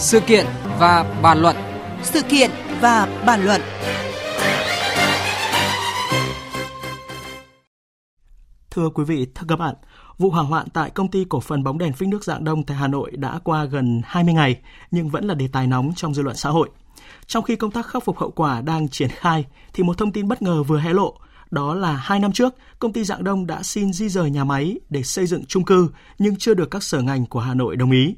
Sự kiện và bàn luận. Sự kiện và bàn luận. Thưa quý vị, thưa các bạn, vụ hỏa hoạn tại công ty cổ phần bóng đèn phích nước dạng đông tại Hà Nội đã qua gần 20 ngày nhưng vẫn là đề tài nóng trong dư luận xã hội. Trong khi công tác khắc phục hậu quả đang triển khai thì một thông tin bất ngờ vừa hé lộ, đó là hai năm trước, công ty Dạng Đông đã xin di rời nhà máy để xây dựng chung cư nhưng chưa được các sở ngành của Hà Nội đồng ý.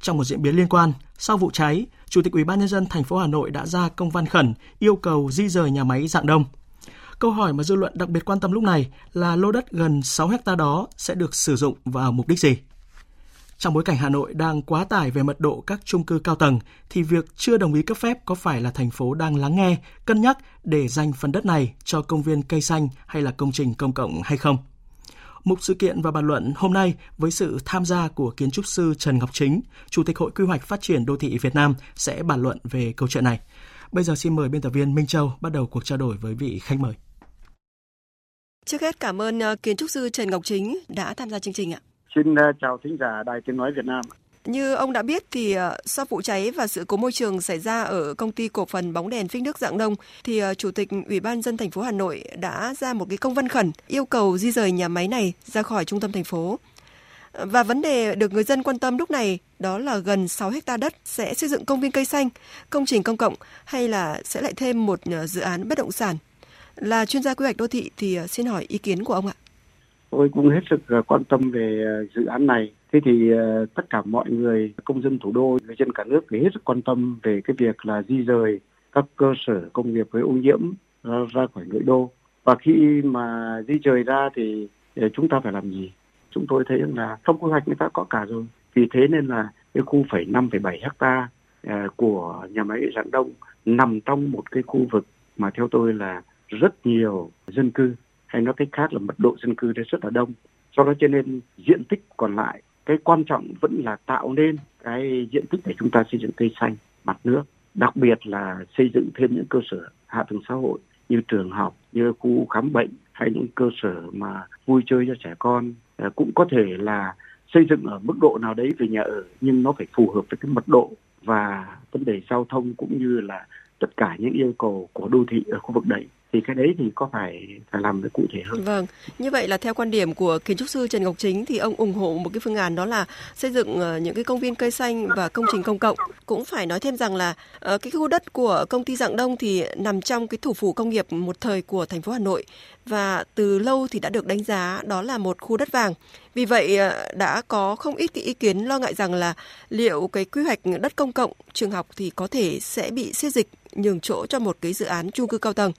Trong một diễn biến liên quan, sau vụ cháy, Chủ tịch Ủy ban nhân dân thành phố Hà Nội đã ra công văn khẩn yêu cầu di rời nhà máy Dạng Đông. Câu hỏi mà dư luận đặc biệt quan tâm lúc này là lô đất gần 6 hecta đó sẽ được sử dụng vào mục đích gì? Trong bối cảnh Hà Nội đang quá tải về mật độ các chung cư cao tầng, thì việc chưa đồng ý cấp phép có phải là thành phố đang lắng nghe, cân nhắc để dành phần đất này cho công viên cây xanh hay là công trình công cộng hay không? Mục sự kiện và bàn luận hôm nay với sự tham gia của kiến trúc sư Trần Ngọc Chính, Chủ tịch Hội Quy hoạch Phát triển Đô thị Việt Nam sẽ bàn luận về câu chuyện này. Bây giờ xin mời biên tập viên Minh Châu bắt đầu cuộc trao đổi với vị khách mời. Trước hết cảm ơn ờ, kiến trúc sư Trần Ngọc Chính đã tham gia chương trình ạ. Xin ờ, chào thính giả Đài Tiếng Nói Việt Nam. Như ông đã biết thì ờ, sau vụ cháy và sự cố môi trường xảy ra ở công ty cổ phần bóng đèn phích nước Dạng Đông thì ờ, chủ tịch Ủy ban dân thành phố Hà Nội đã ra một cái công văn khẩn yêu cầu di rời nhà máy này ra khỏi trung tâm thành phố. Và vấn đề được người dân quan tâm lúc này đó là gần 6 hecta đất sẽ xây dựng công viên cây xanh, công trình công cộng hay là sẽ lại thêm một ờ, dự án bất động sản là chuyên gia quy hoạch đô thị thì xin hỏi ý kiến của ông ạ. Tôi cũng hết sức quan tâm về dự án này. Thế thì ờ, tất cả mọi người, công dân thủ đô, người dân cả nước thì hết sức quan tâm về cái việc là di rời các cơ sở công nghiệp với ô nhiễm ra, ra khỏi nội đô. Và khi mà di rời ra thì ờ, chúng ta phải làm gì? Chúng tôi thấy là trong quy hoạch người ta có cả rồi. Vì thế nên là cái khu phẩy 5,7 hecta ờ, của nhà máy dạng Đông nằm trong một cái khu vực mà theo tôi là rất nhiều dân cư hay nói cách khác là mật độ dân cư đây rất là đông do đó cho nên diện tích còn lại cái quan trọng vẫn là tạo nên cái diện tích để chúng ta xây dựng cây xanh, mặt nước, đặc biệt là xây dựng thêm những cơ sở hạ tầng xã hội như trường học, như khu khám bệnh hay những cơ sở mà vui chơi cho trẻ con. Ờ, cũng có thể là xây dựng ở mức độ nào đấy về nhà ở, nhưng nó phải phù hợp với cái mật độ và vấn đề giao thông cũng như là tất cả những yêu cầu của đô thị ở khu vực đấy thì cái đấy thì có phải phải làm được cụ thể hơn. Vâng, như vậy là theo quan điểm của kiến trúc sư Trần Ngọc Chính thì ông ủng hộ một cái phương án đó là xây dựng ờ, những cái công viên cây xanh và công trình công cộng. Cũng phải nói thêm rằng là ờ, cái khu đất của công ty Dạng Đông thì nằm trong cái thủ phủ công nghiệp một thời của thành phố Hà Nội và từ lâu thì đã được đánh giá đó là một khu đất vàng. Vì vậy ờ, đã có không ít cái ý kiến lo ngại rằng là liệu cái quy hoạch đất công cộng trường học thì có thể sẽ bị xê dịch nhường chỗ cho một cái dự án chung cư cao tầng.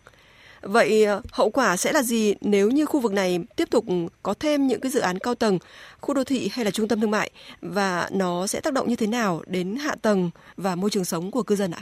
Vậy ờ, hậu quả sẽ là gì nếu như khu vực này tiếp tục có thêm những cái dự án cao tầng, khu đô thị hay là trung tâm thương mại? Và nó sẽ tác động như thế nào đến hạ tầng và môi trường sống của cư dân ạ?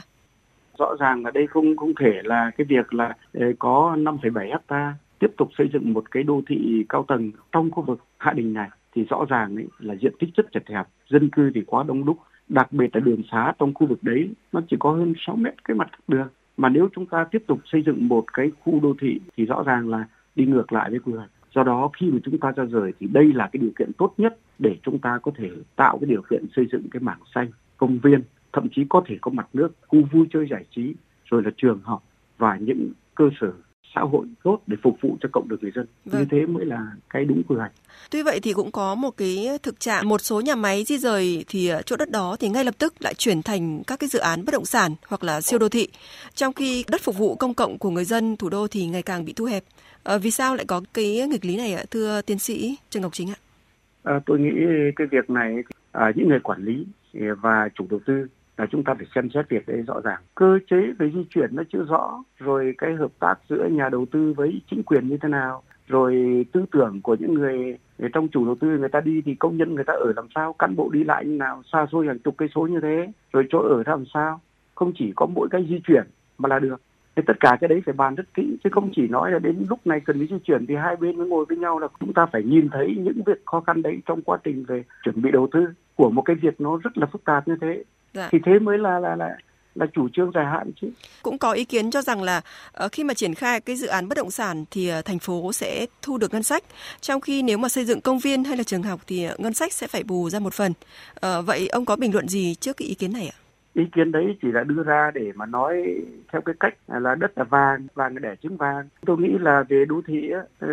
Rõ ràng là đây không không thể là cái việc là ờ, có 5,7 hecta tiếp tục xây dựng một cái đô thị cao tầng trong khu vực Hạ Đình này thì rõ ràng ấy là diện tích rất chật hẹp, dân cư thì quá đông đúc, đặc biệt là đường xá trong khu vực đấy nó chỉ có hơn 6 mét cái mặt đường mà nếu chúng ta tiếp tục xây dựng một cái khu đô thị thì rõ ràng là đi ngược lại với quy hoạch. Do đó khi mà chúng ta ra rời thì đây là cái điều kiện tốt nhất để chúng ta có thể tạo cái điều kiện xây dựng cái mảng xanh, công viên, thậm chí có thể có mặt nước, khu vui chơi giải trí, rồi là trường học và những cơ sở xã hội tốt để phục vụ cho cộng đồng người dân. Vâng. Như thế mới là cái đúng quy hoạch. Tuy vậy thì cũng có một cái thực trạng một số nhà máy di rời thì chỗ đất đó thì ngay lập tức lại chuyển thành các cái dự án bất động sản hoặc là siêu đô thị. Trong khi đất phục vụ công cộng của người dân thủ đô thì ngày càng bị thu hẹp. À, vì sao lại có cái nghịch lý này ạ, thưa tiến sĩ Trần Ngọc Chính ạ? À, tôi nghĩ cái việc này à, những người quản lý và chủ đầu tư là chúng ta phải xem xét việc đấy rõ ràng. Cơ chế về di chuyển nó chưa rõ. Rồi cái hợp tác giữa nhà đầu tư với chính quyền như thế nào. Rồi tư tưởng của những người, người trong chủ đầu tư người ta đi thì công nhân người ta ở làm sao cán bộ đi lại như nào xa xôi hàng chục cây số như thế rồi chỗ ở làm sao. Không chỉ có mỗi cái di chuyển mà là được. Thì tất cả cái đấy phải bàn rất kỹ chứ không chỉ nói là đến lúc này cần phải di chuyển thì hai bên mới ngồi với nhau là chúng ta phải nhìn thấy những việc khó khăn đấy trong quá trình về chuẩn bị đầu tư của một cái việc nó rất là phức tạp như thế dạ. thì thế mới là là là là chủ trương dài hạn chứ. Cũng có ý kiến cho rằng là uh, khi mà triển khai cái dự án bất động sản thì uh, thành phố sẽ thu được ngân sách, trong khi nếu mà xây dựng công viên hay là trường học thì uh, ngân sách sẽ phải bù ra một phần. Vậy ông có bình luận gì trước cái ý kiến này ạ? ý kiến đấy chỉ là đưa ra để mà nói theo cái cách là đất là vàng vàng để trứng vàng tôi nghĩ là về đô thị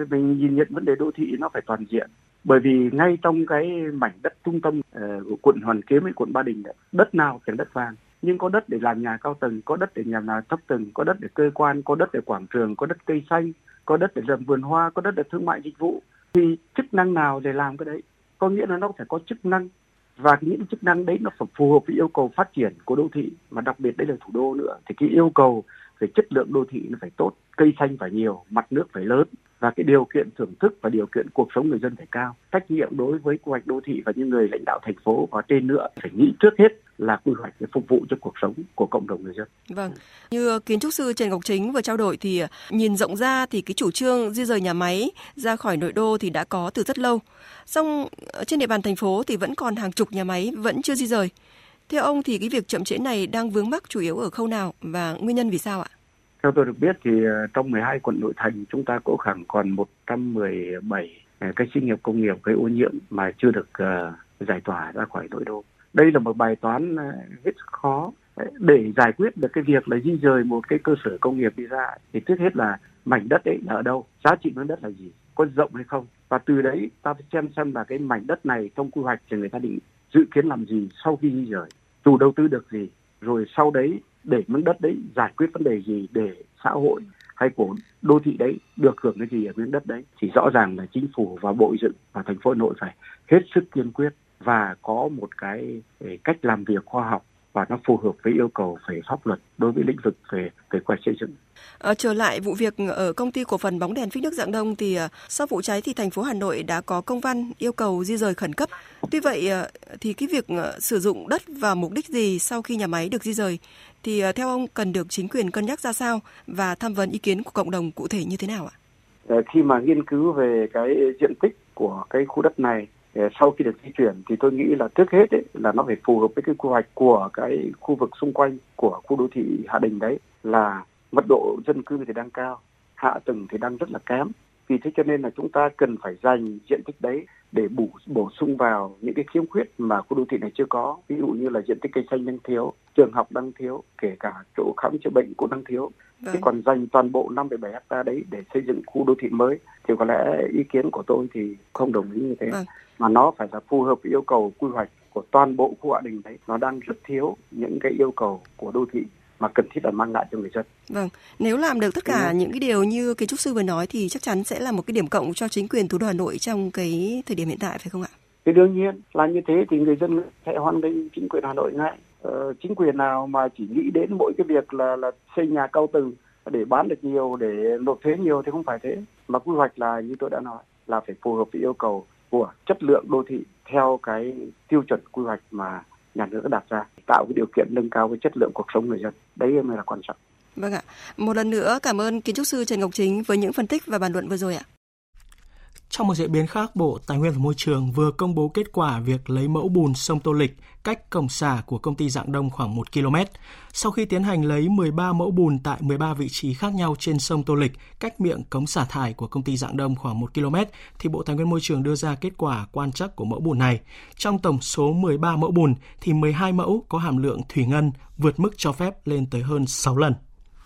mình nhìn nhận vấn đề đô thị nó phải toàn diện bởi vì ngay trong cái mảnh đất trung tâm uh, của quận Hoàn Kiếm với quận Ba Đình đấy, đất nào chẳng đất vàng. Nhưng có đất để làm nhà cao tầng có đất để làm nhà thấp tầng có đất để cơ quan có đất để quảng trường có đất cây xanh có đất để làm vườn hoa có đất để thương mại dịch vụ thì chức năng nào để làm cái đấy? Có nghĩa là nó phải có chức năng và những chức năng đấy nó phải phù hợp với yêu cầu phát triển của đô thị mà đặc biệt đây là thủ đô nữa. Thì cái yêu cầu về chất lượng đô thị nó phải tốt cây xanh phải nhiều mặt nước phải lớn và cái điều kiện thưởng thức và điều kiện cuộc sống người dân phải cao trách nhiệm đối với quy hoạch đô thị và những người lãnh đạo thành phố và trên nữa phải nghĩ trước hết là quy hoạch để phục vụ cho cuộc sống của cộng đồng người dân. Vâng, như kiến trúc sư Trần Ngọc Chính vừa trao đổi thì à, nhìn rộng ra thì cái chủ trương di rời nhà máy ra khỏi nội đô thì đã có từ rất lâu. Song ờ, trên địa bàn thành phố thì vẫn còn hàng chục nhà máy vẫn chưa di rời. Theo ông thì cái việc chậm trễ này đang vướng mắc chủ yếu ở khâu nào và nguyên nhân vì sao ạ? Theo tôi được biết thì ờ, trong 12 quận nội thành chúng ta có khoảng còn 117 ờ, cái sinh nghiệp công nghiệp gây ô nhiễm mà chưa được uh, giải tỏa ra khỏi nội đô. Đây là một bài toán hết sức khó để giải quyết được cái việc là di rời một cái cơ sở công nghiệp đi ra thì trước hết là mảnh đất ấy là ở đâu, giá trị mảnh đất là gì, có rộng hay không và từ đấy ta phải xem xem là cái mảnh đất này trong quy hoạch thì người ta định dự kiến làm gì sau khi di rời, chủ đầu tư được gì, rồi sau đấy để miếng đất đấy giải quyết vấn đề gì để xã hội hay của đô thị đấy được hưởng cái gì ở miếng đất đấy. Thì rõ ràng là chính phủ và bộ dựng và thành phố Hà Nội phải hết sức kiên quyết và có một cái cách làm việc khoa học và nó phù hợp với yêu cầu về pháp luật đối với lĩnh vực về về quy xây dựng. À, trở lại vụ việc ở công ty cổ phần bóng đèn phích nước Dạng Đông thì ờ, sau vụ cháy thì thành phố Hà Nội đã có công văn yêu cầu di rời khẩn cấp. Tuy vậy thì cái việc sử dụng đất vào mục đích gì sau khi nhà máy được di rời thì theo ông cần được chính quyền cân nhắc ra sao và tham vấn ý kiến của cộng đồng cụ thể như thế nào ạ? Khi mà nghiên cứu về cái diện tích của cái khu đất này sau khi được di chuyển thì tôi nghĩ là trước hết ấy, là nó phải phù hợp với cái quy hoạch của cái khu vực xung quanh của khu đô thị Hạ Đình đấy là mật độ dân cư thì đang cao, hạ tầng thì đang rất là kém. Vì thế cho nên là chúng ta cần phải dành diện tích đấy để bổ bổ sung vào những cái khiếm khuyết mà khu đô thị này chưa có. Ví dụ như là diện tích cây xanh đang thiếu, trường học đang thiếu, kể cả chỗ khám chữa bệnh cũng đang thiếu. Vâng. Thế còn dành toàn bộ 5,7 hecta đấy để xây dựng khu đô thị mới thì có lẽ ý kiến của tôi thì không đồng ý như thế. Vâng. Mà nó phải là phù hợp với yêu cầu quy hoạch của toàn bộ khu hạ đình đấy. Nó đang rất thiếu những cái yêu cầu của đô thị mà cần thiết là mang lại cho người dân. Vâng, nếu làm được tất cả những cái điều như kiến trúc sư vừa nói thì chắc chắn sẽ là một cái điểm cộng cho chính quyền thủ đô Hà Nội trong cái thời điểm hiện tại phải không ạ? Thì đương nhiên là như thế thì người dân sẽ hoan nghênh chính quyền Hà Nội ngay. Ờ, chính quyền nào mà chỉ nghĩ đến mỗi cái việc là là xây nhà cao tầng để bán được nhiều để nộp thuế nhiều thì không phải thế mà quy hoạch là như tôi đã nói là phải phù hợp với yêu cầu của chất lượng đô thị theo cái tiêu chuẩn quy hoạch mà nhà nước đã đặt ra, tạo cái điều kiện nâng cao cái chất lượng cuộc sống người dân. Đấy mới là quan trọng. Vâng ạ. Một lần nữa cảm ơn kiến trúc sư Trần Ngọc Chính với những phân tích và bàn luận vừa rồi ạ trong một diễn biến khác, Bộ Tài nguyên và Môi trường vừa công bố kết quả việc lấy mẫu bùn sông Tô Lịch cách cổng xả của công ty Dạng Đông khoảng 1 km. Sau khi tiến hành lấy 13 mẫu bùn tại 13 vị trí khác nhau trên sông Tô Lịch, cách miệng cống xả thải của công ty Dạng Đông khoảng 1 km, thì Bộ Tài nguyên Môi trường đưa ra kết quả quan trắc của mẫu bùn này. Trong tổng số 13 mẫu bùn thì 12 mẫu có hàm lượng thủy ngân vượt mức cho phép lên tới hơn 6 lần.